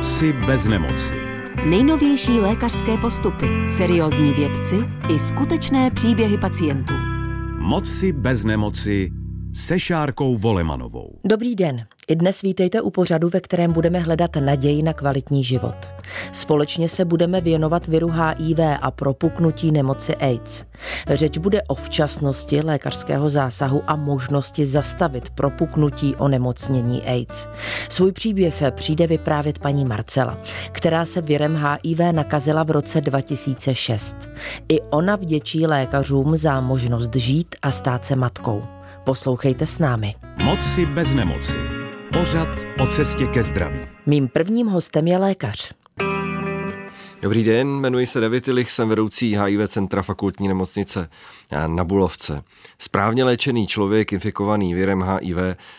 Moci bez nemoci. Nejnovější lékařské postupy, seriózní vědci i skutečné příběhy pacientů. Moci bez nemoci se Šárkou Volemanovou. Dobrý den. I dnes vítejte u pořadu, ve kterém budeme hledat naději na kvalitní život. Společně se budeme věnovat viru HIV a propuknutí nemoci AIDS. Řeč bude o včasnosti lékařského zásahu a možnosti zastavit propuknutí onemocnění AIDS. Svůj příběh přijde vyprávět paní Marcela, která se virem HIV nakazila v roce 2006. I ona vděčí lékařům za možnost žít a stát se matkou. Poslouchejte s námi. Moci bez nemoci. Pořad o cestě ke zdraví. Mým prvním hostem je lékař. Dobrý den, jmenuji se David Ilich, jsem vedoucí HIV centra fakultní nemocnice na Bulovce. Správně léčený člověk infikovaný virem HIV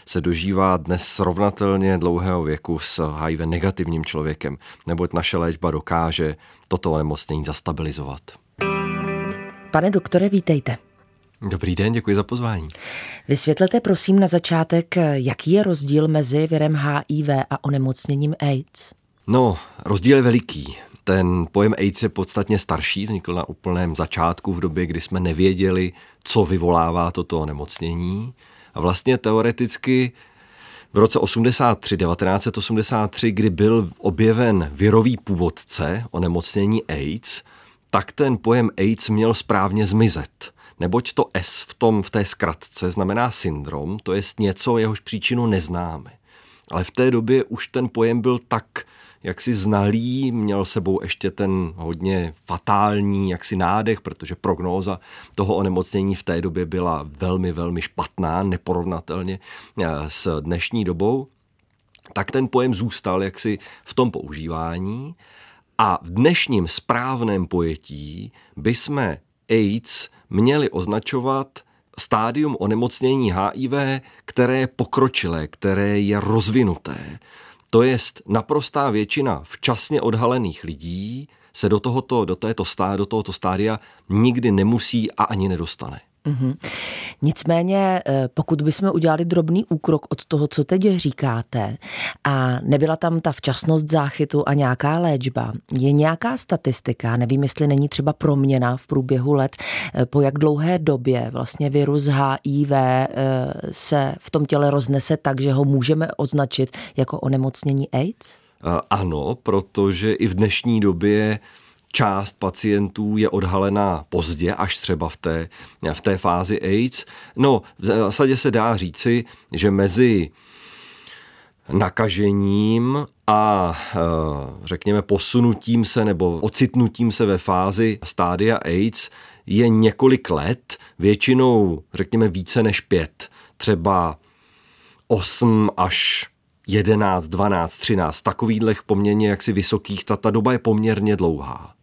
se dožívá dnes srovnatelně dlouhého věku s HIV negativním člověkem, neboť naše léčba dokáže toto onemocnění zastabilizovat. Pane doktore, vítejte. Dobrý den, děkuji za pozvání. Vysvětlete prosím na začátek, jaký je rozdíl mezi virem HIV a onemocněním AIDS? No, rozdíl je veliký. Ten pojem AIDS je podstatně starší, vznikl na úplném začátku v době, kdy jsme nevěděli, co vyvolává toto onemocnění. A vlastně teoreticky v roce 83, 1983, kdy byl objeven virový původce onemocnění AIDS, tak ten pojem AIDS měl správně zmizet neboť to S v, tom, v té zkratce znamená syndrom, to je něco, jehož příčinu neznáme. Ale v té době už ten pojem byl tak jaksi znalý, měl sebou ještě ten hodně fatální jaksi nádech, protože prognóza toho onemocnění v té době byla velmi, velmi špatná, neporovnatelně eh, s dnešní dobou, tak ten pojem zůstal jaksi v tom používání a v dnešním správném pojetí by jsme AIDS měli označovat stádium onemocnění HIV, které je pokročilé, které je rozvinuté. To je naprostá většina včasně odhalených lidí se do, tohoto, do, této stá, do tohoto stádia nikdy nemusí a ani nedostane. Mm-hmm. Nicméně, eh, pokud bychom udělali drobný úkrok od toho, co teď říkáte, a nebyla tam ta včasnost záchytu a nějaká léčba, je nějaká statistika, nevím, jestli není třeba proměna v průběhu let, eh, po jak dlouhé době vlastně virus HIV eh, se v tom těle roznese tak, že ho můžeme označit jako onemocnění AIDS? Ano, protože i v dnešní době část pacientů je odhalená pozdě, až třeba v té, v té fázi AIDS. No, v zásadě se dá říci, že mezi nakažením a e, řekněme posunutím se nebo ocitnutím se ve fázi stádia AIDS je několik let, většinou řekněme více než pět, třeba 8 až 11, 12, 13, takových poměrně jaksi vysokých, ta, ta doba je poměrně dlouhá.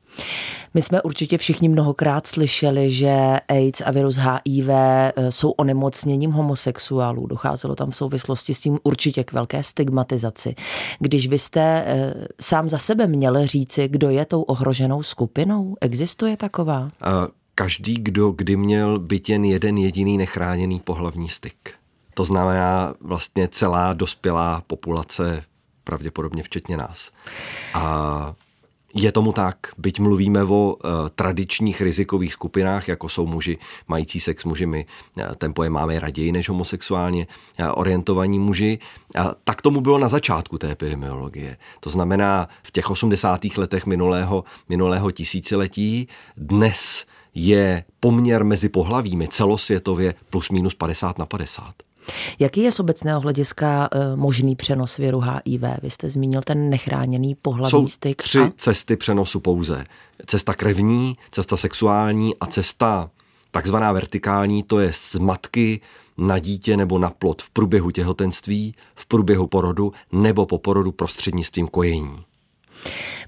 My jsme určitě všichni mnohokrát slyšeli, že AIDS a virus HIV eh, jsou onemocněním homosexuálů. Docházelo tam v souvislosti s tím určitě k velké stigmatizaci. Když vy jste eh, sám za sebe měl říci, kdo je tou ohroženou skupinou, existuje taková? Každý, kdo kdy měl byt jen jeden jediný nechráněný pohlavní styk. To znamená vlastně celá dospělá populace, pravděpodobně včetně nás. A je tomu tak, byť mluvíme o uh, tradičních rizikových skupinách, jako jsou muži mající sex muži, my uh, ten pojem máme raději než homosexuálně uh, orientovaní muži, tak tomu bylo na začátku té epidemiologie. To znamená v těch 80. letech minulého, minulého tisíciletí dnes je poměr mezi pohlavími celosvětově plus minus 50 na 50. Jaký je z obecného hlediska uh, možný přenos viru HIV? Vy jste zmínil ten nechráněný pohlavní Jsou styk. tři a... cesty přenosu pouze. Cesta krevní, cesta sexuální a cesta takzvaná vertikální, to je z matky na dítě nebo na plod v průběhu těhotenství, v průběhu porodu nebo po porodu prostřednictvím kojení.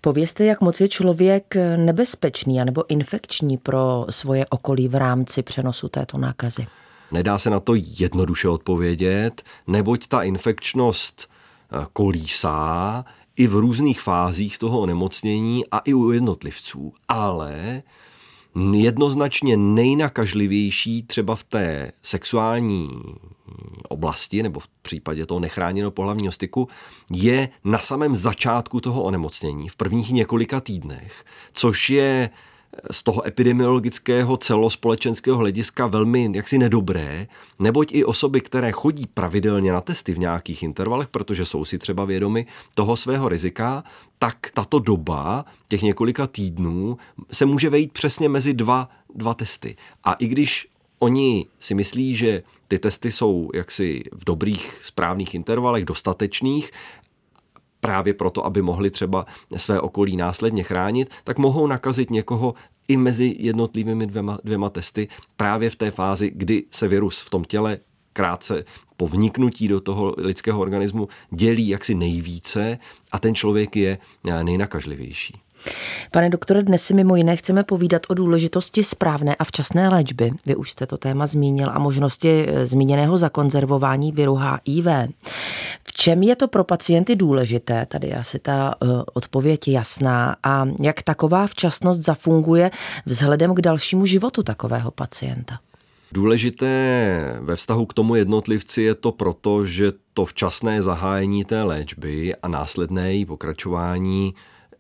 Povězte, jak moc je člověk nebezpečný nebo infekční pro svoje okolí v rámci přenosu této nákazy? Nedá se na to jednoduše odpovědět, neboť ta infekčnost eh, kolísá i v různých fázích toho onemocnění a i u jednotlivců. Ale jednoznačně nejnakažlivější třeba v té sexuální oblasti nebo v případě toho nechráněného pohlavního styku je na samém začátku toho onemocnění, v prvních několika týdnech, což je z toho epidemiologického celospolečenského hlediska velmi jaksi nedobré, neboť i osoby, které chodí pravidelně na testy v nějakých intervalech, protože jsou si třeba vědomi toho svého rizika, tak tato doba těch několika týdnů se může vejít přesně mezi dva, dva testy. A i když oni si myslí, že ty testy jsou jaksi v dobrých, správných intervalech, dostatečných, právě proto, aby mohli třeba své okolí následně chránit, tak mohou nakazit někoho i mezi jednotlivými dvěma, dvěma testy právě v té fázi, kdy se virus v tom těle krátce po vniknutí do toho lidského organismu dělí jaksi nejvíce a ten člověk je nejnakažlivější. Pane doktore, dnes si mimo jiné chceme povídat o důležitosti správné a včasné léčby. Vy už jste to téma zmínil a možnosti eh, zmíněného zakonzervování viru HIV. V čem je to pro pacienty důležité? Tady je asi ta uh, odpověď jasná. A jak taková včasnost zafunguje vzhledem k dalšímu životu takového pacienta? Důležité ve vztahu k tomu jednotlivci je to proto, že to včasné zahájení té léčby a následné její pokračování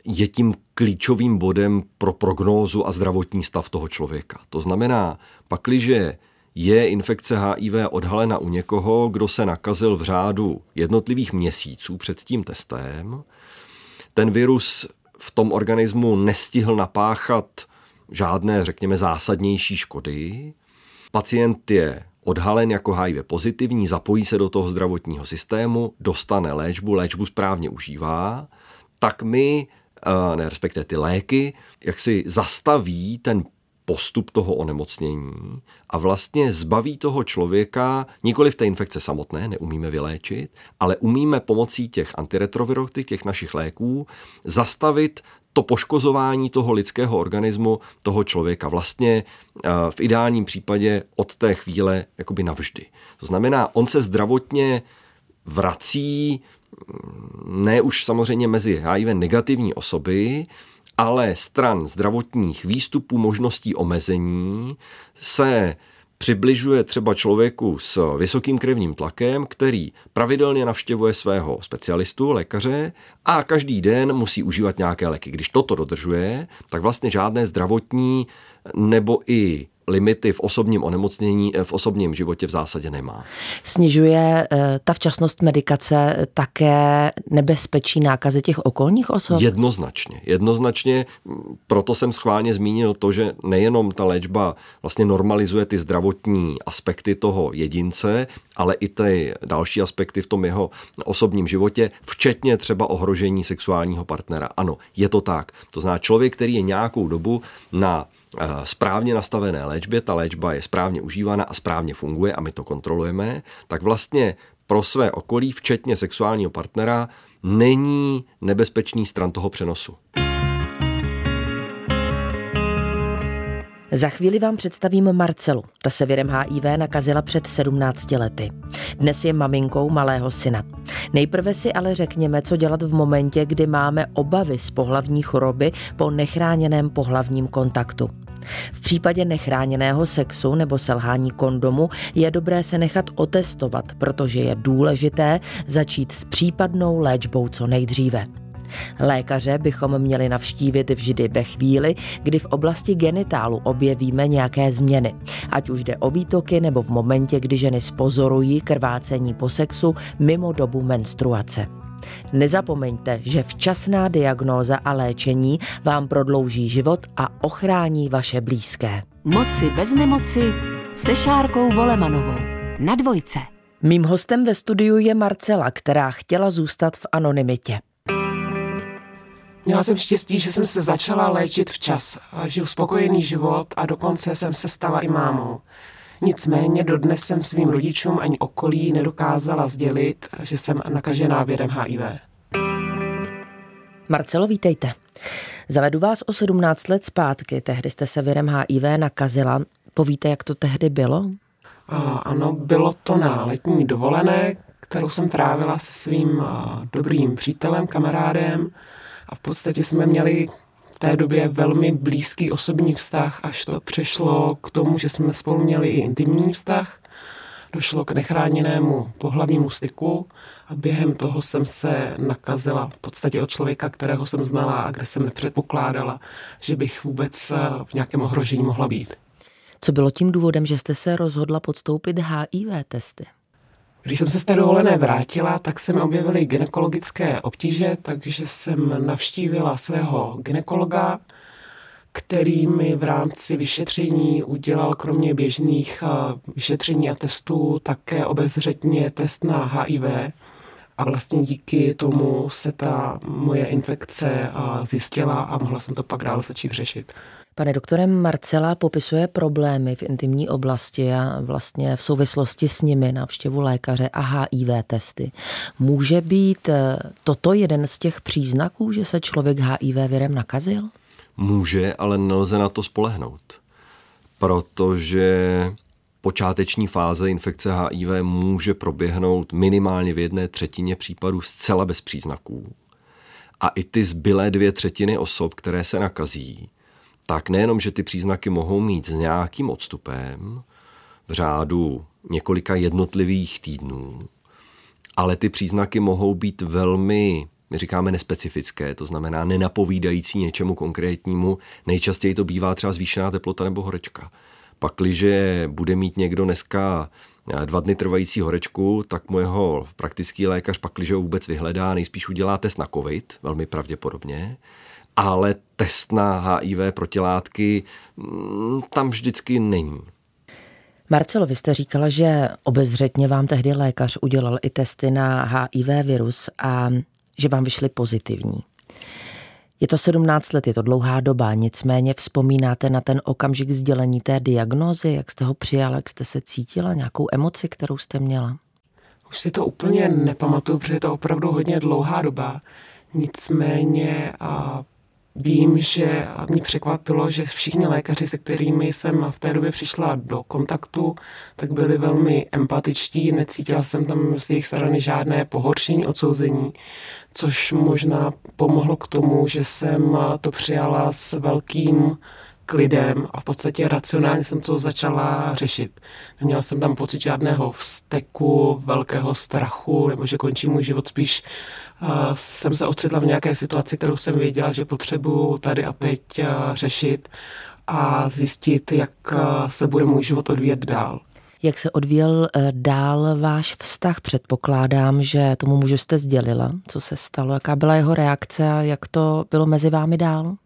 je tím klíčovým bodem pro prognózu a zdravotní stav toho člověka. To znamená, pakliže je infekce HIV odhalena u někoho, kdo se nakazil v řádu jednotlivých měsíců před tím testem, ten virus v tom organismu nestihl napáchat žádné, řekněme, zásadnější škody. Pacient je odhalen jako HIV pozitivní, zapojí se do toho zdravotního systému, dostane léčbu, léčbu správně užívá, tak my ne, respektive ty léky, jak si zastaví ten postup toho onemocnění a vlastně zbaví toho člověka nikoli v té infekce samotné, neumíme vyléčit, ale umíme pomocí těch antiretrovirotik, těch našich léků, zastavit to poškozování toho lidského organismu, toho člověka vlastně v ideálním případě od té chvíle jakoby navždy. To znamená, on se zdravotně vrací ne už samozřejmě mezi HIV negativní osoby, ale stran zdravotních výstupů, možností omezení se přibližuje třeba člověku s vysokým krevním tlakem, který pravidelně navštěvuje svého specialistu, lékaře a každý den musí užívat nějaké léky. Když toto dodržuje, tak vlastně žádné zdravotní nebo i limity v osobním onemocnění, eh, v osobním životě v zásadě nemá. Snižuje eh, ta včasnost medikace také nebezpečí nákazy těch okolních osob? Jednoznačně. Jednoznačně. Proto jsem schválně zmínil to, že nejenom ta léčba vlastně normalizuje ty zdravotní aspekty toho jedince, ale i ty další aspekty v tom jeho osobním životě, včetně třeba ohrožení sexuálního partnera. Ano, je to tak. To znamená člověk, který je nějakou dobu na správně nastavené léčbě, ta léčba je správně užívána a správně funguje a my to kontrolujeme, tak vlastně pro své okolí, včetně sexuálního partnera, není nebezpečný stran toho přenosu. Za chvíli vám představím Marcelu. Ta se virem HIV nakazila před 17 lety. Dnes je maminkou malého syna. Nejprve si ale řekněme, co dělat v momentě, kdy máme obavy z pohlavní choroby po nechráněném pohlavním kontaktu. V případě nechráněného sexu nebo selhání kondomu je dobré se nechat otestovat, protože je důležité začít s případnou léčbou co nejdříve. Lékaře bychom měli navštívit vždy ve chvíli, kdy v oblasti genitálu objevíme nějaké změny, ať už jde o výtoky nebo v momentě, kdy ženy spozorují krvácení po sexu mimo dobu menstruace. Nezapomeňte, že včasná diagnóza a léčení vám prodlouží život a ochrání vaše blízké. Moci bez nemoci se Šárkou Volemanovou. Na dvojce. Mým hostem ve studiu je Marcela, která chtěla zůstat v anonymitě. Měla jsem štěstí, že jsem se začala léčit včas. Žiju spokojený život a dokonce jsem se stala i mámou. Nicméně dodnes jsem svým rodičům ani okolí nedokázala sdělit, že jsem nakažená virem HIV. Marcelo, vítejte. Zavedu vás o 17 let zpátky. Tehdy jste se virem HIV nakazila. Povíte, jak to tehdy bylo? Ano, bylo to na letní dovolené, kterou jsem trávila se svým dobrým přítelem, kamarádem a v podstatě jsme měli té době velmi blízký osobní vztah, až to přešlo k tomu, že jsme spolu měli i intimní vztah. Došlo k nechráněnému pohlavnímu styku a během toho jsem se nakazila v podstatě od člověka, kterého jsem znala a kde jsem nepředpokládala, že bych vůbec v nějakém ohrožení mohla být. Co bylo tím důvodem, že jste se rozhodla podstoupit HIV testy? Když jsem se z té dovolené vrátila, tak se mi objevily gynekologické obtíže, takže jsem navštívila svého gynekologa, který mi v rámci vyšetření udělal kromě běžných vyšetření a testů také obezřetně test na HIV. A vlastně díky tomu se ta moje infekce zjistila a mohla jsem to pak dál začít řešit. Pane doktorem Marcela popisuje problémy v intimní oblasti a vlastně v souvislosti s nimi návštěvu lékaře a HIV testy. Může být eh, toto jeden z těch příznaků, že se člověk HIV virem nakazil? Může, ale nelze na to spolehnout. Protože počáteční fáze infekce HIV může proběhnout minimálně v jedné třetině případů zcela bez příznaků. A i ty zbylé dvě třetiny osob, které se nakazí, tak nejenom, že ty příznaky mohou mít s nějakým odstupem v řádu několika jednotlivých týdnů, ale ty příznaky mohou být velmi, my říkáme nespecifické, to znamená nenapovídající něčemu konkrétnímu. Nejčastěji to bývá třeba zvýšená teplota nebo horečka. Pakliže bude mít někdo dneska dva dny trvající horečku, tak mu jeho praktický lékař pakliže ho vůbec vyhledá, nejspíš udělá test na COVID, velmi pravděpodobně ale test na HIV protilátky mm, tam vždycky není. Marcelo, vy jste říkala, že obezřetně vám tehdy lékař udělal i testy na HIV virus a že vám vyšly pozitivní. Je to 17 let, je to dlouhá doba, nicméně vzpomínáte na ten okamžik sdělení té diagnózy, jak jste ho přijala, jak jste se cítila, nějakou emoci, kterou jste měla? Už si to úplně nepamatuju, protože je to opravdu hodně dlouhá doba. Nicméně a Vím, že mě překvapilo, že všichni lékaři, se kterými jsem v té době přišla do kontaktu, tak byli velmi empatičtí, necítila jsem tam z jejich strany žádné pohoršení, odsouzení, což možná pomohlo k tomu, že jsem to přijala s velkým klidem a v podstatě racionálně jsem to začala řešit. Neměla jsem tam pocit žádného vzteku, velkého strachu, nebo že končí můj život spíš jsem se ocitla v nějaké situaci, kterou jsem věděla, že potřebuju tady a teď řešit a zjistit, jak se bude můj život odvíjet dál. Jak se odvíjel dál váš vztah? Předpokládám, že tomu mužu jste sdělila, co se stalo, jaká byla jeho reakce a jak to bylo mezi vámi dál?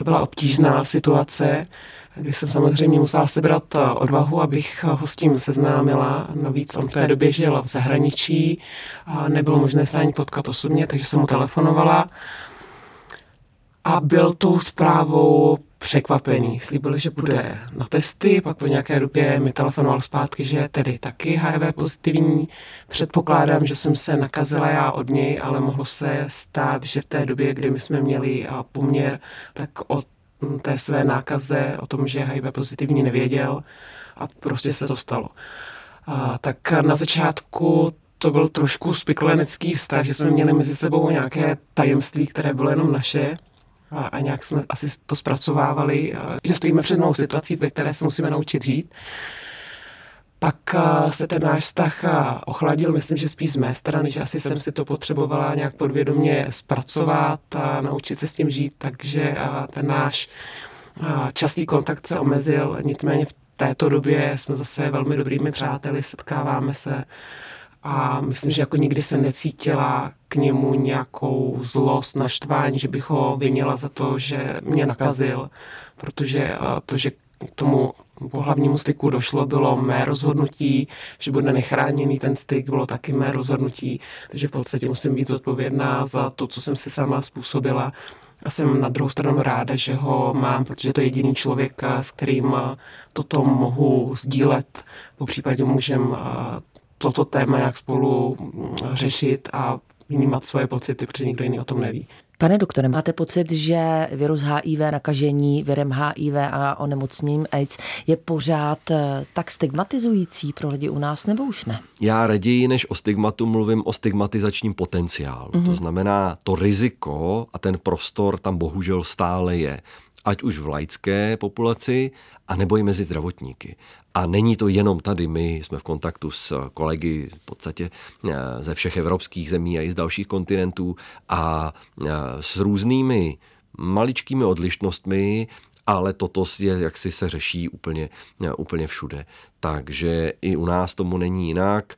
To byla obtížná situace, kdy jsem samozřejmě musela sebrat eh, odvahu, abych ho s tím seznámila. Navíc on v té době žil v zahraničí a nebylo možné se ani potkat osobně, takže jsem mu telefonovala. A byl tou zprávou překvapený. Slíbil, že bude na testy, pak po nějaké době mi telefonoval zpátky, že je tedy taky HIV pozitivní. Předpokládám, že jsem se nakazila já od něj, ale mohlo se stát, že v té době, kdy my jsme měli poměr, tak od té své nákaze, o tom, že je HIV pozitivní, nevěděl a prostě se to stalo. A, tak na začátku to byl trošku spiklenecký vztah, že jsme měli mezi sebou nějaké tajemství, které bylo jenom naše a, a nějak jsme asi to zpracovávali, a, že stojíme před novou situací, ve které se musíme naučit žít. Pak se ten náš vztah ochladil, myslím, že spíš z mé strany, že asi jsem si to potřebovala nějak podvědomě zpracovat a naučit se s tím žít, takže ten náš častý kontakt se omezil, nicméně v této době jsme zase velmi dobrými přáteli, setkáváme se a myslím, že jako nikdy se necítila k němu nějakou zlost, naštvání, že bych ho vinila za to, že mě nakazil, protože to, že k tomu pohlavnímu styku došlo, bylo mé rozhodnutí, že bude nechráněný ten styk, bylo taky mé rozhodnutí, takže v podstatě musím být zodpovědná za to, co jsem si sama způsobila. A jsem na druhou stranu ráda, že ho mám, protože to je jediný člověk, s kterým toto mohu sdílet. Po případě můžem toto téma jak spolu řešit a vnímat svoje pocity, protože nikdo jiný o tom neví. Pane doktore, máte pocit, že virus HIV, nakažení virem HIV a onemocněním AIDS je pořád eh, tak stigmatizující pro lidi u nás, nebo už ne? Já raději než o stigmatu mluvím o stigmatizačním potenciálu. Mm-hmm. To znamená, to riziko a ten prostor tam bohužel stále je ať už v laické populaci, anebo i mezi zdravotníky. A není to jenom tady, my jsme v kontaktu s kolegy v podstatě eh, ze všech evropských zemí a i z dalších kontinentů a eh, s různými maličkými odlišnostmi, ale toto je, jak si se řeší úplně, eh, úplně všude. Takže i u nás tomu není jinak.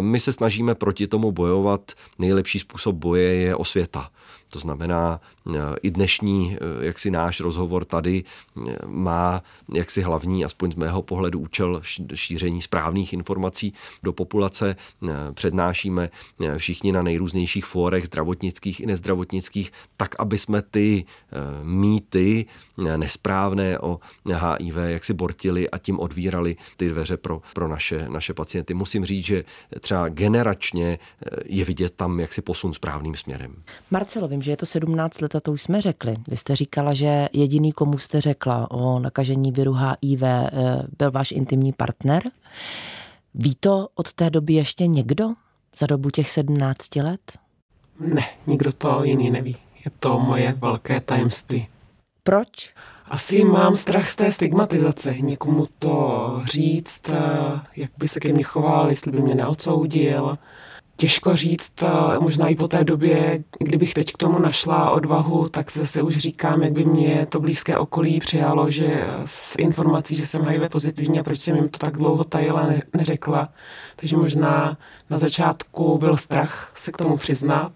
My se snažíme proti tomu bojovat. Nejlepší způsob boje je osvěta. To znamená, i dnešní, eh, jak si náš rozhovor tady eh, má jaksi hlavní, aspoň z mého pohledu, účel šíření správných informací do populace. Přednášíme všichni na nejrůznějších fórech, zdravotnických i nezdravotnických, tak, aby jsme ty mýty nesprávné o HIV jak si bortili a tím odvírali ty dveře pro, pro naše, naše pacienty. Musím říct, že třeba generačně je vidět tam jaksi posun správným směrem. Marcelo, vím, že je to 17 let a to už jsme řekli. Vy jste říkala, že jediný, komu jste řekla o nakažení viru HIV, eh, byl váš intimní partner. Ví to od té doby ještě někdo za dobu těch 17 let? Ne, nikdo to jiný neví. Je to moje velké tajemství. Proč? Asi mám strach z té stigmatizace. Někomu to říct, eh, jak by se ke mně choval, jestli by mě neodsoudil těžko říct, možná i po té době, kdybych teď k tomu našla odvahu, tak zase už říkám, jak by mě to blízké okolí přijalo, že s informací, že jsem HIV pozitivní a proč jsem jim to tak dlouho tajila, ne, neřekla. Takže možná na začátku byl strach se k tomu přiznat,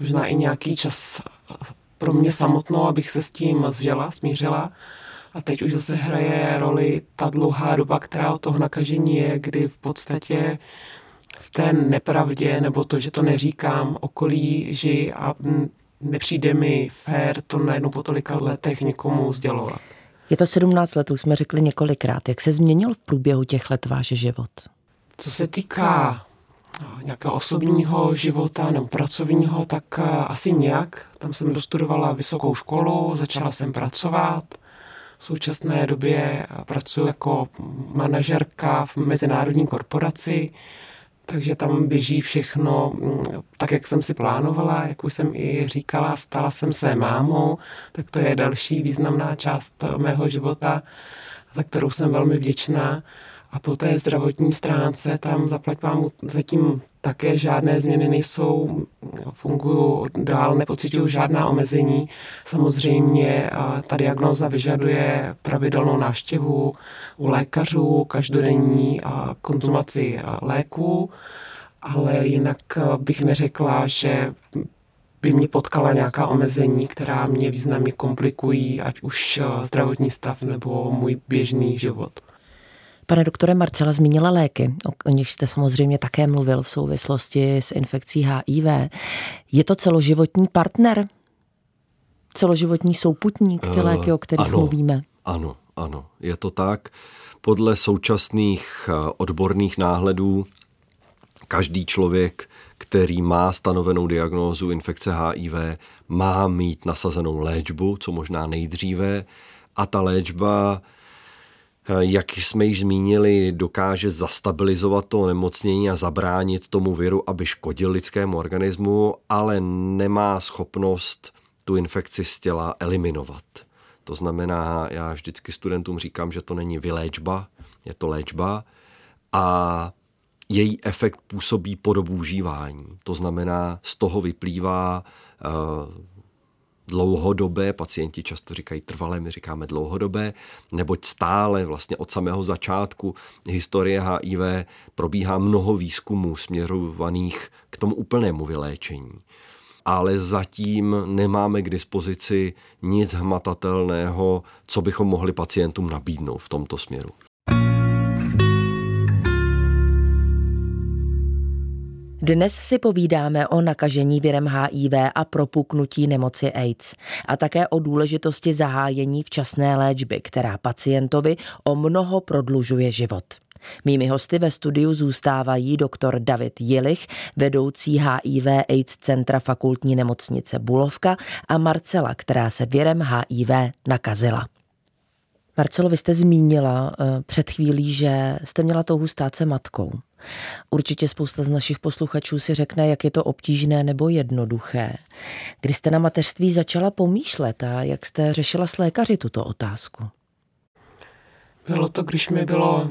možná i nějaký čas pro mě samotnou, abych se s tím zžela, smířila. A teď už zase hraje roli ta dlouhá doba, která od toho nakažení je, kdy v podstatě té nepravdě, nebo to, že to neříkám okolí, že a nepřijde mi fér to najednou po tolika letech někomu sdělovat. Je to 17 let, už jsme řekli několikrát. Jak se změnil v průběhu těch let váš život? Co se týká no, nějakého osobního života nebo pracovního, tak eh, asi nějak. Tam jsem dostudovala vysokou školu, začala jsem pracovat. V současné době pracuji jako manažerka v mezinárodní korporaci takže tam běží všechno mm, tak, jak jsem si plánovala, jak už jsem i říkala, stala jsem se mámou, tak to je další významná část mého života, za kterou jsem velmi vděčná. A po té zdravotní stránce tam zaplať vám zatím také žádné změny nejsou, fungují dál, nepocituju žádná omezení. Samozřejmě ta diagnóza vyžaduje pravidelnou návštěvu u lékařů, každodenní konzumaci léků, ale jinak bych neřekla, že by mě potkala nějaká omezení, která mě významně komplikují, ať už zdravotní stav nebo můj běžný život. Pane doktore Marcela zmínila léky, o nich jste samozřejmě také mluvil v souvislosti s infekcí HIV. Je to celoživotní partner? Celoživotní souputník, ty uh, léky, o kterých ano, mluvíme? Ano, ano, je to tak. Podle současných eh, odborných náhledů každý člověk, který má stanovenou diagnózu infekce HIV, má mít nasazenou léčbu, co možná nejdříve. A ta léčba Eh, jak jsme již zmínili, dokáže zastabilizovat to nemocnění a zabránit tomu viru, aby škodil lidskému organismu, ale nemá schopnost tu infekci z těla eliminovat. To znamená, já vždycky studentům říkám, že to není vyléčba, je to léčba a její efekt působí po dobu užívání. To znamená, z toho vyplývá uh, dlouhodobé, pacienti často říkají trvalé, my říkáme dlouhodobé, neboť stále vlastně od samého začátku historie HIV probíhá mnoho výzkumů směrovaných k tomu úplnému vyléčení. Ale zatím nemáme k dispozici nic hmatatelného, co bychom mohli pacientům nabídnout v tomto směru. Dnes si povídáme o nakažení virem HIV a propuknutí nemoci AIDS a také o důležitosti zahájení včasné léčby, která pacientovi o mnoho prodlužuje život. Mými hosty ve studiu zůstávají doktor David Jilich, vedoucí HIV AIDS Centra fakultní nemocnice Bulovka a Marcela, která se věrem HIV nakazila. Marcelo, vy jste zmínila eh, před chvílí, že jste měla touhu stát se matkou. Určitě spousta z našich posluchačů si řekne, jak je to obtížné nebo jednoduché. Kdy jste na mateřství začala pomýšlet a jak jste řešila s lékaři tuto otázku? Bylo to, když mi bylo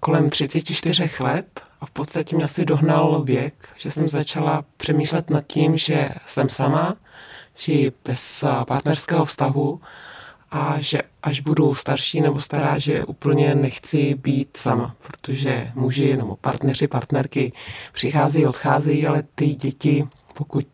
kolem 34 let a v podstatě mě asi dohnal věk, že jsem začala přemýšlet nad tím, že jsem sama, že bez partnerského vztahu a že až budu starší nebo stará, že úplně nechci být sama, protože muži nebo partneři, partnerky přicházejí, odcházejí, ale ty děti, pokud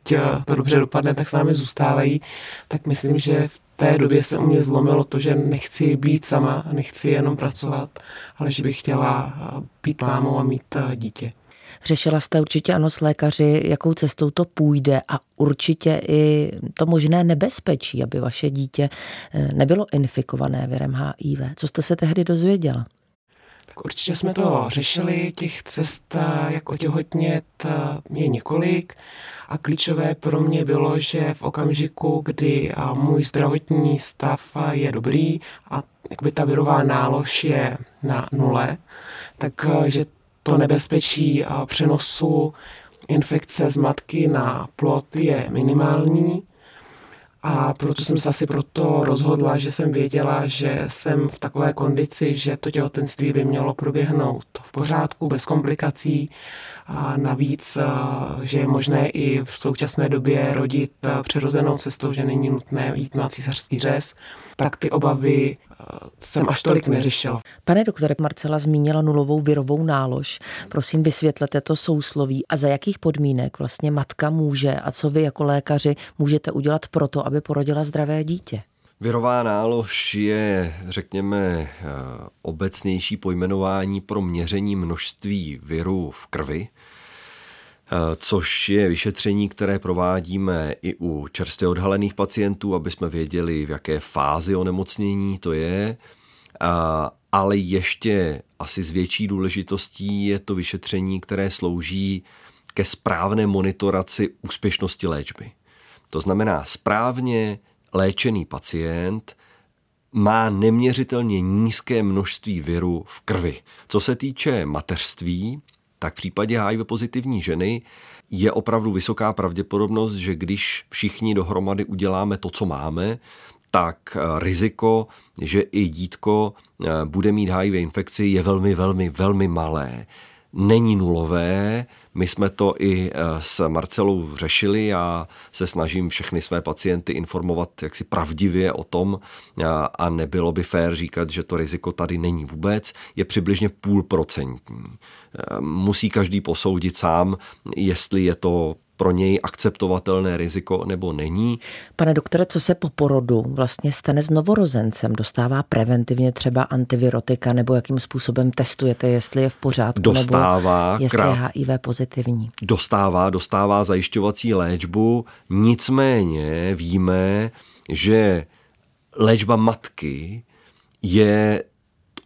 to dobře dopadne, tak s námi zůstávají, tak myslím, že v té době se u mě zlomilo to, že nechci být sama, nechci jenom pracovat, ale že bych chtěla být mámou a mít dítě. Řešila jste určitě ano s lékaři, jakou cestou to půjde a určitě i to možné nebezpečí, aby vaše dítě eh, nebylo infikované virem HIV. Co jste se tehdy dozvěděla? Určitě jsme to řešili, těch cest, eh, jak otěhotnět, eh, je několik. A klíčové pro mě bylo, že v okamžiku, kdy můj zdravotní stav je dobrý a jakby ta virová nálož je na nule, tak že to nebezpečí přenosu infekce z matky na plod je minimální. A proto jsem se asi proto rozhodla, že jsem věděla, že jsem v takové kondici, že to těhotenství by mělo proběhnout v pořádku, bez komplikací. A navíc, že je možné i v současné době rodit přirozenou cestou, že není nutné jít na císařský řez, tak ty obavy jsem až tolik neřešil. Pane doktore, Marcela zmínila nulovou virovou nálož. Prosím, vysvětlete to sousloví a za jakých podmínek vlastně matka může a co vy jako lékaři můžete udělat pro to, aby porodila zdravé dítě? Virová nálož je, řekněme, obecnější pojmenování pro měření množství viru v krvi, což je vyšetření, které provádíme i u čerstvě odhalených pacientů, aby jsme věděli, v jaké fázi onemocnění to je. Ale ještě asi z větší důležitostí je to vyšetření, které slouží ke správné monitoraci úspěšnosti léčby. To znamená, správně léčený pacient má neměřitelně nízké množství viru v krvi. Co se týče mateřství, tak v případě HIV pozitivní ženy je opravdu vysoká pravděpodobnost, že když všichni dohromady uděláme to, co máme, tak eh, riziko, že i dítko eh, bude mít HIV infekci, je velmi, velmi, velmi malé. Není nulové, my jsme to i eh, s Marcelou řešili a se snažím všechny své pacienty informovat jaksi pravdivě o tom a nebylo by fér říkat, že to riziko tady není vůbec, je přibližně půlprocentní. Eh, musí každý posoudit sám, jestli je to pro něj akceptovatelné riziko nebo není. Pane doktore, co se po porodu vlastně stane s novorozencem? Dostává preventivně třeba antivirotika nebo jakým způsobem testujete, jestli je v pořádku dostává, nebo jestli je HIV pozitivní? Dostává, dostává zajišťovací léčbu, nicméně víme, že léčba matky je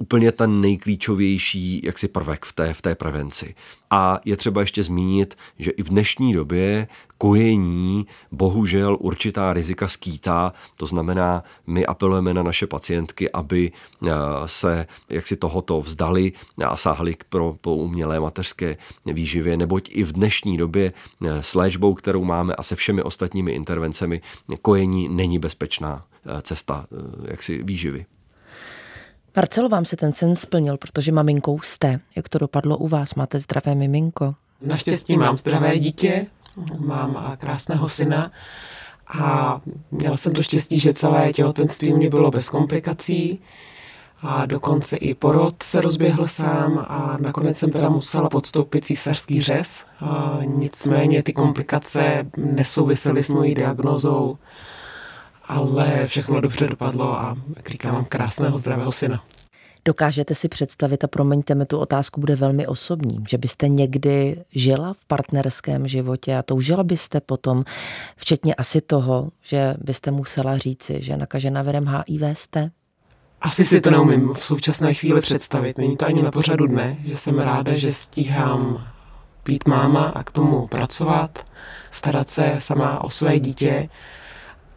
úplně ten nejklíčovější jaksi prvek v té, v té prevenci. A je třeba ještě zmínit, že i v dnešní době kojení bohužel určitá rizika skýtá. To znamená, my apelujeme na naše pacientky, aby eh, se jaksi tohoto vzdali a sáhli pro, po umělé mateřské výživě, neboť i v dnešní době eh, s léčbou, kterou máme a se všemi ostatními intervencemi, kojení není bezpečná eh, cesta jaksi výživy. Marcelo, vám se ten sen splnil, protože maminkou jste. Jak to dopadlo u vás? Máte zdravé miminko? Naštěstí mám zdravé dítě, mám krásného syna a měla jsem to štěstí, že celé těhotenství mě bylo bez komplikací a dokonce i porod se rozběhl sám a nakonec jsem teda musela podstoupit císařský řez. A nicméně ty komplikace nesouvisely s mojí diagnózou ale všechno dobře dopadlo a, jak říkám, mám krásného zdravého syna. Dokážete si představit, a promiňte mi tu otázku, bude velmi osobní, že byste někdy žila v partnerském životě a toužila byste potom, včetně asi toho, že byste musela říci, že nakažena virem HIV jste? Asi si to neumím v současné chvíli představit. Není to ani na pořadu dne, že jsem ráda, že stíhám být máma a k tomu pracovat, starat se sama o své dítě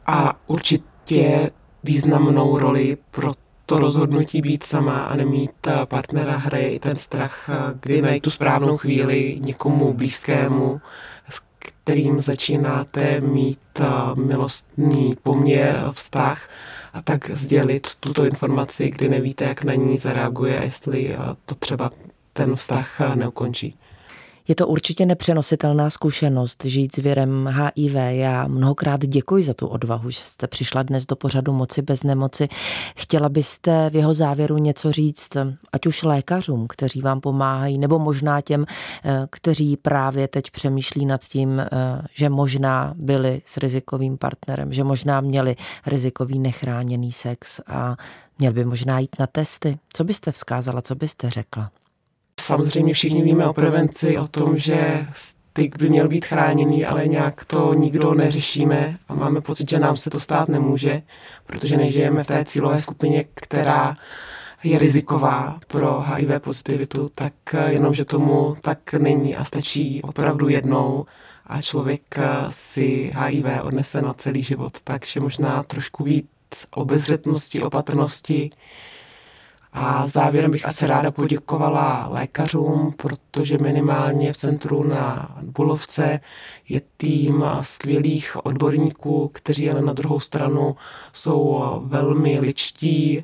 a určitě významnou roli pro to rozhodnutí být sama a nemít eh, partnera hraje i ten strach, eh, kdy najít tu správnou chvíli někomu blízkému, s kterým začínáte mít eh, milostný poměr, vztah a tak sdělit tuto informaci, kdy nevíte, jak na ní zareaguje jestli to třeba ten vztah neukončí. Je to určitě nepřenositelná zkušenost žít s věrem HIV. Já mnohokrát děkuji za tu odvahu, že jste přišla dnes do pořadu Moci bez nemoci. Chtěla byste v jeho závěru něco říct, ať už lékařům, kteří vám pomáhají, nebo možná těm, eh, kteří právě teď přemýšlí nad tím, eh, že možná byli s rizikovým partnerem, že možná měli rizikový nechráněný sex a měl by možná jít na testy. Co byste vzkázala, co byste řekla? Samozřejmě všichni víme o prevenci, o tom, že styk by měl být chráněný, ale nějak to nikdo neřešíme a máme pocit, že nám se to stát nemůže, protože nežijeme v té cílové skupině, která je riziková pro HIV pozitivitu, tak jenom, že tomu tak není a stačí opravdu jednou a člověk si HIV odnese na celý život. Takže možná trošku víc obezřetnosti, opatrnosti, a závěrem bych asi ráda poděkovala lékařům, protože minimálně v centru na Bulovce je tým skvělých odborníků, kteří ale na druhou stranu jsou velmi ličtí,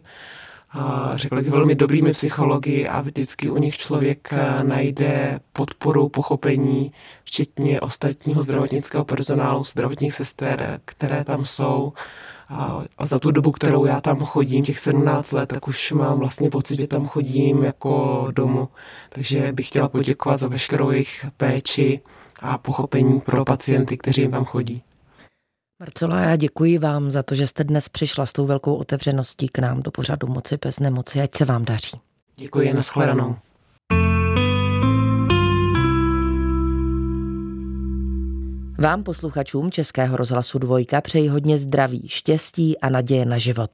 řekl bych velmi dobrými psychologi a vždycky u nich člověk najde podporu, pochopení, včetně ostatního zdravotnického personálu, zdravotních sester, které tam jsou a za tu dobu, kterou já tam chodím, těch 17 let, tak už mám vlastně pocit, že tam chodím jako domů. Takže bych chtěla poděkovat za veškerou jejich péči a pochopení pro pacienty, kteří jim tam chodí. Marcela, já děkuji vám za to, že jste dnes přišla s tou velkou otevřeností k nám do pořadu Moci bez nemoci. Ať se vám daří. Děkuji, nashledanou. Vám posluchačům Českého rozhlasu Dvojka přeji hodně zdraví, štěstí a naděje na život.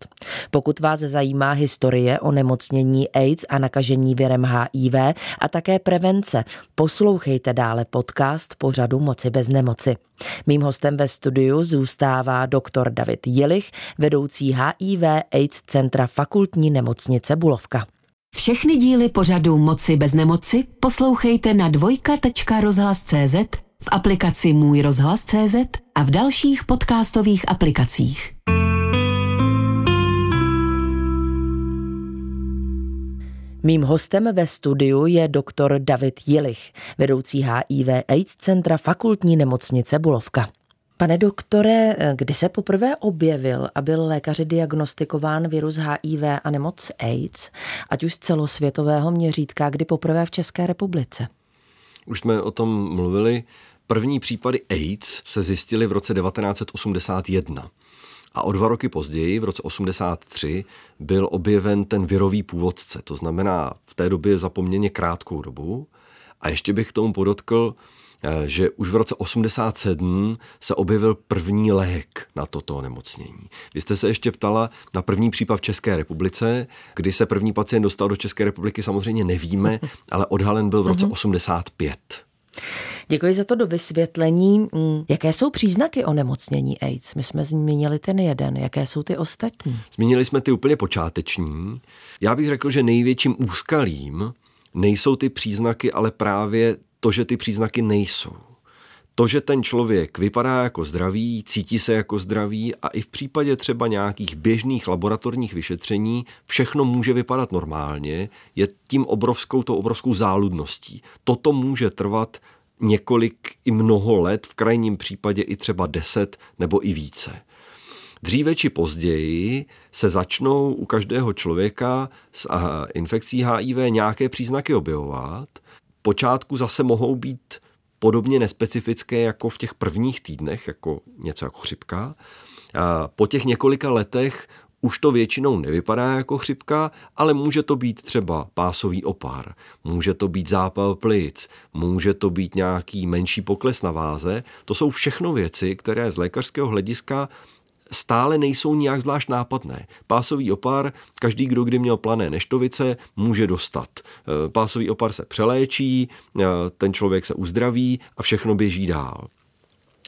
Pokud vás zajímá historie o nemocnění AIDS a nakažení virem HIV a také prevence, poslouchejte dále podcast pořadu Moci bez nemoci. Mým hostem ve studiu zůstává doktor David Jilich, vedoucí HIV AIDS Centra fakultní nemocnice Bulovka. Všechny díly pořadu Moci bez nemoci poslouchejte na dvojka.rozhlas.cz v aplikaci Můj rozhlas CZ a v dalších podcastových aplikacích. Mým hostem ve studiu je doktor David Jilich, vedoucí HIV AIDS Centra fakultní nemocnice Bulovka. Pane doktore, kdy se poprvé objevil a byl lékaři diagnostikován virus HIV a nemoc AIDS, ať už z celosvětového měřítka, kdy poprvé v České republice? Už jsme o tom mluvili. První případy AIDS se zjistily v roce 1981. A o dva roky později, v roce 83, byl objeven ten virový původce. To znamená v té době za poměrně krátkou dobu. A ještě bych k tomu podotkl, že už v roce 87 se objevil první lék na toto onemocnění. Vy jste se ještě ptala na první případ v České republice, kdy se první pacient dostal do České republiky, samozřejmě nevíme, ale odhalen byl v roce 85. Mhm. Děkuji za to do vysvětlení. Mm, jaké jsou příznaky onemocnění AIDS? My jsme zmínili ten jeden. Jaké jsou ty ostatní? Zmínili jsme ty úplně počáteční. Já bych řekl, že největším úskalím nejsou ty příznaky, ale právě to, že ty příznaky nejsou. To, že ten člověk vypadá jako zdravý, cítí se jako zdravý a i v případě třeba nějakých běžných laboratorních vyšetření všechno může vypadat normálně, je tím obrovskou, to obrovskou záludností. Toto může trvat několik i mnoho let, v krajním případě i třeba deset nebo i více. Dříve či později se začnou u každého člověka s infekcí HIV nějaké příznaky objevovat. Počátku zase mohou být podobně nespecifické jako v těch prvních týdnech, jako něco jako chřipka. A po těch několika letech už to většinou nevypadá jako chřipka, ale může to být třeba pásový opár, může to být zápal plic, může to být nějaký menší pokles na váze. To jsou všechno věci, které z lékařského hlediska stále nejsou nijak zvlášť nápadné. Pásový opar, každý, kdo kdy měl plané neštovice, může dostat. Eh, pásový opar se přeléčí, eh, ten člověk se uzdraví a všechno běží dál.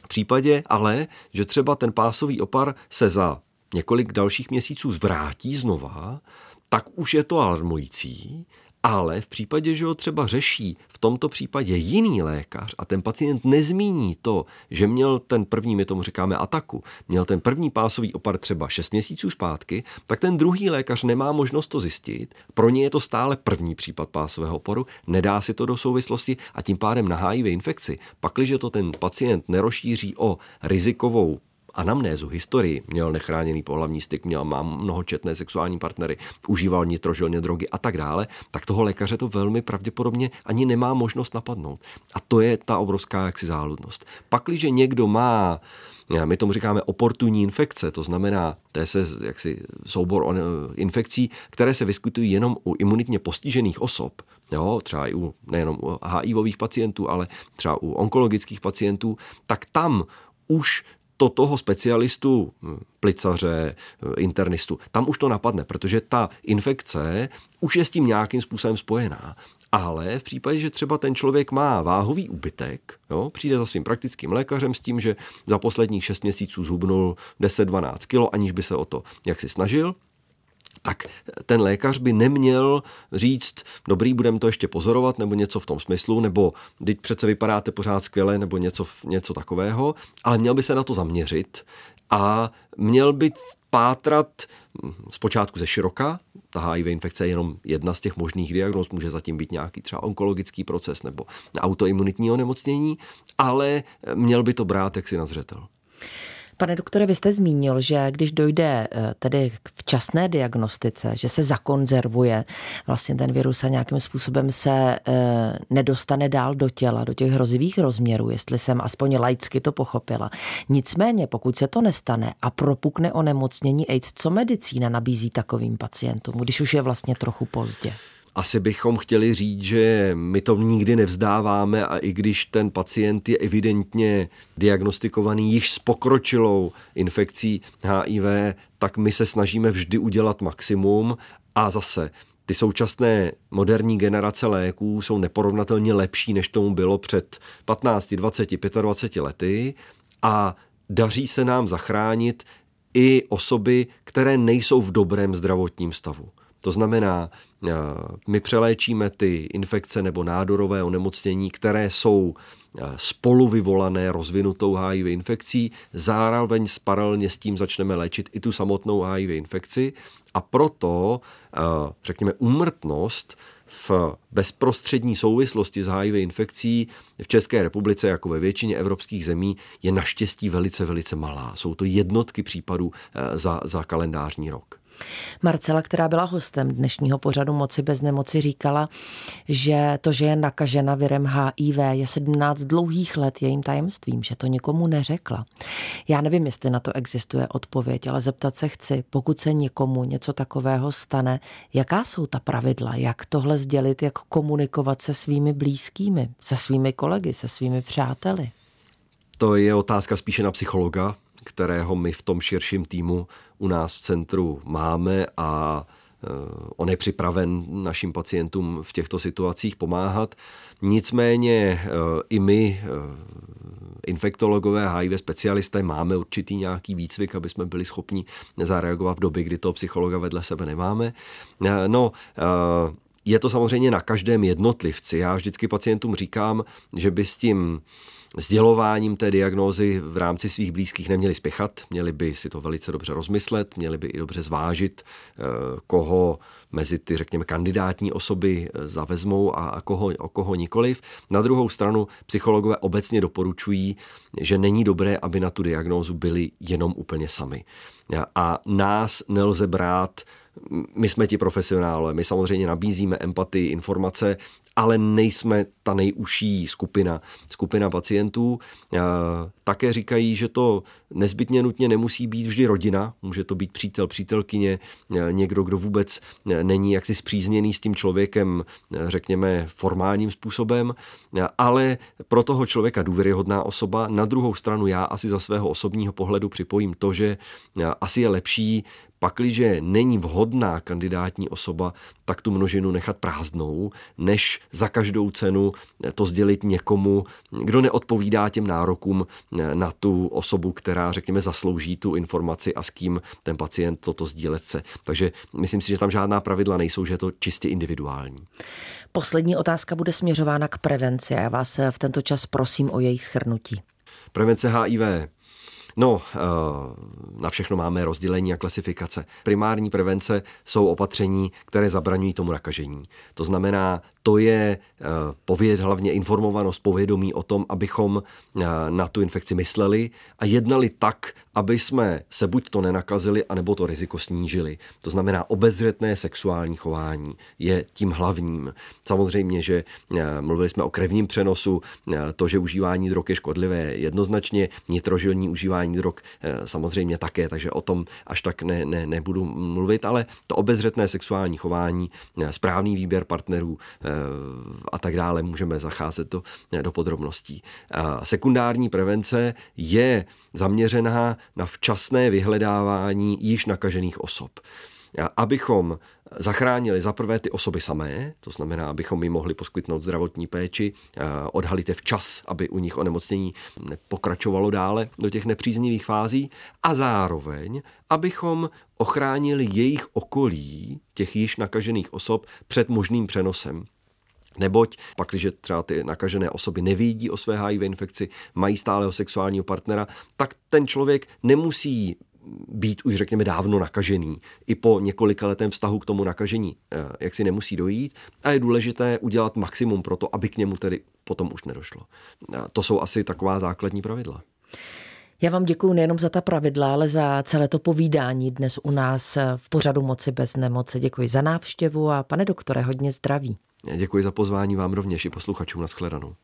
V případě ale, že třeba ten pásový opar se za několik dalších měsíců zvrátí znova, tak už je to alarmující ale v případě, že ho třeba řeší v tomto případě jiný lékař a ten pacient nezmíní to, že měl ten první, my tomu říkáme ataku, měl ten první pásový opar třeba 6 měsíců zpátky, tak ten druhý lékař nemá možnost to zjistit. Pro ně je to stále první případ pásového oporu, nedá si to do souvislosti a tím pádem na HIV infekci, pakliže to ten pacient nerozšíří o rizikovou anamnézu, historii, měl nechráněný pohlavní styk, měl, má mnohočetné sexuální partnery, užíval nitrožilně drogy a tak dále, tak toho lékaře to velmi pravděpodobně ani nemá možnost napadnout. A to je ta obrovská jaksi záludnost. Pakliže někdo má my tomu říkáme oportunní infekce, to znamená, to je jaksi soubor infekcí, které se vyskytují jenom u imunitně postižených osob, jo, třeba i u, nejenom u HIVových pacientů, ale třeba u onkologických pacientů, tak tam už to toho specialistu, hm, plicaře, hm, internistu, tam už to napadne, protože ta infekce už je s tím nějakým způsobem spojená. Ale v případě, že třeba ten člověk má váhový úbytek, jo, přijde za svým praktickým lékařem s tím, že za posledních 6 měsíců zhubnul 10-12 kilo, aniž by se o to jak si snažil, tak ten lékař by neměl říct, dobrý, budeme to ještě pozorovat, nebo něco v tom smyslu, nebo teď přece vypadáte pořád skvěle, nebo něco, něco takového, ale měl by se na to zaměřit a měl by pátrat hm, zpočátku ze široka, ta HIV infekce je jenom jedna z těch možných diagnóz, může zatím být nějaký třeba onkologický proces nebo autoimunitní onemocnění, ale měl by to brát jaksi na zřetel. Pane doktore, vy jste zmínil, že když dojde eh, tedy k včasné diagnostice, že se zakonzervuje vlastně ten virus a nějakým způsobem se eh, nedostane dál do těla, do těch hrozivých rozměrů, jestli jsem aspoň laicky to pochopila. Nicméně, pokud se to nestane a propukne onemocnění AIDS, co medicína nabízí takovým pacientům, když už je vlastně trochu pozdě? Asi bychom chtěli říct, že my to nikdy nevzdáváme a i když ten pacient je evidentně diagnostikovaný již s pokročilou infekcí HIV, tak my se snažíme vždy udělat maximum a zase ty současné moderní generace léků jsou neporovnatelně lepší, než tomu bylo před 15, 20, 25 lety a daří se nám zachránit i osoby, které nejsou v dobrém zdravotním stavu. To znamená, eh, my přeléčíme ty infekce nebo nádorové onemocnění, které jsou eh, spolu vyvolané rozvinutou HIV infekcí, zároveň paralelně s tím začneme léčit i tu samotnou HIV infekci a proto, eh, řekněme, úmrtnost v bezprostřední souvislosti s HIV infekcí v České republice, jako ve většině evropských zemí, je naštěstí velice, velice malá. Jsou to jednotky případů za, za kalendářní rok. Marcela, která byla hostem dnešního pořadu Moci bez nemoci, říkala, že to, že je nakažena virem HIV, je 17 dlouhých let jejím tajemstvím, že to nikomu neřekla. Já nevím, jestli na to existuje odpověď, ale zeptat se chci, pokud se někomu něco takového stane, jaká jsou ta pravidla, jak tohle sdělit, jak komunikovat se svými blízkými, se svými kolegy, se svými přáteli? To je otázka spíše na psychologa, kterého my v tom širším týmu u nás v centru máme a eh, on je připraven našim pacientům v těchto situacích pomáhat. Nicméně eh, i my, eh, infektologové, HIV specialisté, máme určitý nějaký výcvik, aby jsme byli schopni zareagovat v době, kdy toho psychologa vedle sebe nemáme. No, je to samozřejmě na každém jednotlivci. Já vždycky pacientům říkám, že by s tím sdělováním té diagnózy v rámci svých blízkých neměli spěchat, měli by si to velice dobře rozmyslet, měli by i dobře zvážit, eh, koho mezi ty, řekněme, kandidátní osoby eh, zavezmou a koho, o koho nikoliv. Na druhou stranu psychologové obecně doporučují, že není dobré, aby na tu diagnózu byli jenom úplně sami. A nás nelze brát my jsme ti profesionálové, my samozřejmě nabízíme empatii, informace, ale nejsme ta nejužší skupina, skupina pacientů. Také říkají, že to nezbytně nutně nemusí být vždy rodina, může to být přítel, přítelkyně, někdo, kdo vůbec není jaksi zpřízněný s tím člověkem, řekněme, formálním způsobem, ale pro toho člověka důvěryhodná osoba. Na druhou stranu já asi za svého osobního pohledu připojím to, že asi je lepší Pakliže není vhodná kandidátní osoba, tak tu množinu nechat prázdnou, než za každou cenu to sdělit někomu, kdo neodpovídá těm nárokům na tu osobu, která, řekněme, zaslouží tu informaci a s kým ten pacient toto sdílet chce. Takže myslím si, že tam žádná pravidla nejsou, že je to čistě individuální. Poslední otázka bude směřována k prevenci a já vás v tento čas prosím o její schrnutí. Prevence HIV No, eh, na všechno máme rozdělení a klasifikace. Primární prevence jsou opatření, které zabraňují tomu nakažení. To znamená, to je eh, pověd, hlavně informovanost, povědomí o tom, abychom eh, na tu infekci mysleli a jednali tak, aby jsme se buď to nenakazili, anebo to riziko snížili. To znamená, obezřetné sexuální chování je tím hlavním. Samozřejmě, že mluvili jsme o krevním přenosu, to, že užívání drog je škodlivé, jednoznačně nitrožilní užívání drog eh, samozřejmě také, takže o tom až tak ne, ne, nebudu mluvit, ale to obezřetné sexuální chování, eh, správný výběr partnerů eh, a tak dále můžeme zacházet do, do podrobností. Sekundární prevence je zaměřená na včasné vyhledávání již nakažených osob abychom zachránili za prvé ty osoby samé, to znamená, abychom jim mohli poskytnout zdravotní péči, odhalit je včas, aby u nich onemocnění pokračovalo dále do těch nepříznivých fází a zároveň, abychom ochránili jejich okolí, těch již nakažených osob, před možným přenosem. Neboť pak, když třeba ty nakažené osoby nevědí o své HIV infekci, mají stáleho sexuálního partnera, tak ten člověk nemusí být už řekněme dávno nakažený. I po několika letém vztahu k tomu nakažení eh, jak si nemusí dojít a je důležité udělat maximum pro to, aby k němu tedy potom už nedošlo. To jsou asi taková základní pravidla. Já vám děkuji nejenom za ta pravidla, ale za celé to povídání dnes u nás v pořadu Moci bez nemoci. Děkuji za návštěvu a pane doktore, hodně zdraví. Děkuji za pozvání vám rovněž i posluchačům na shledanou.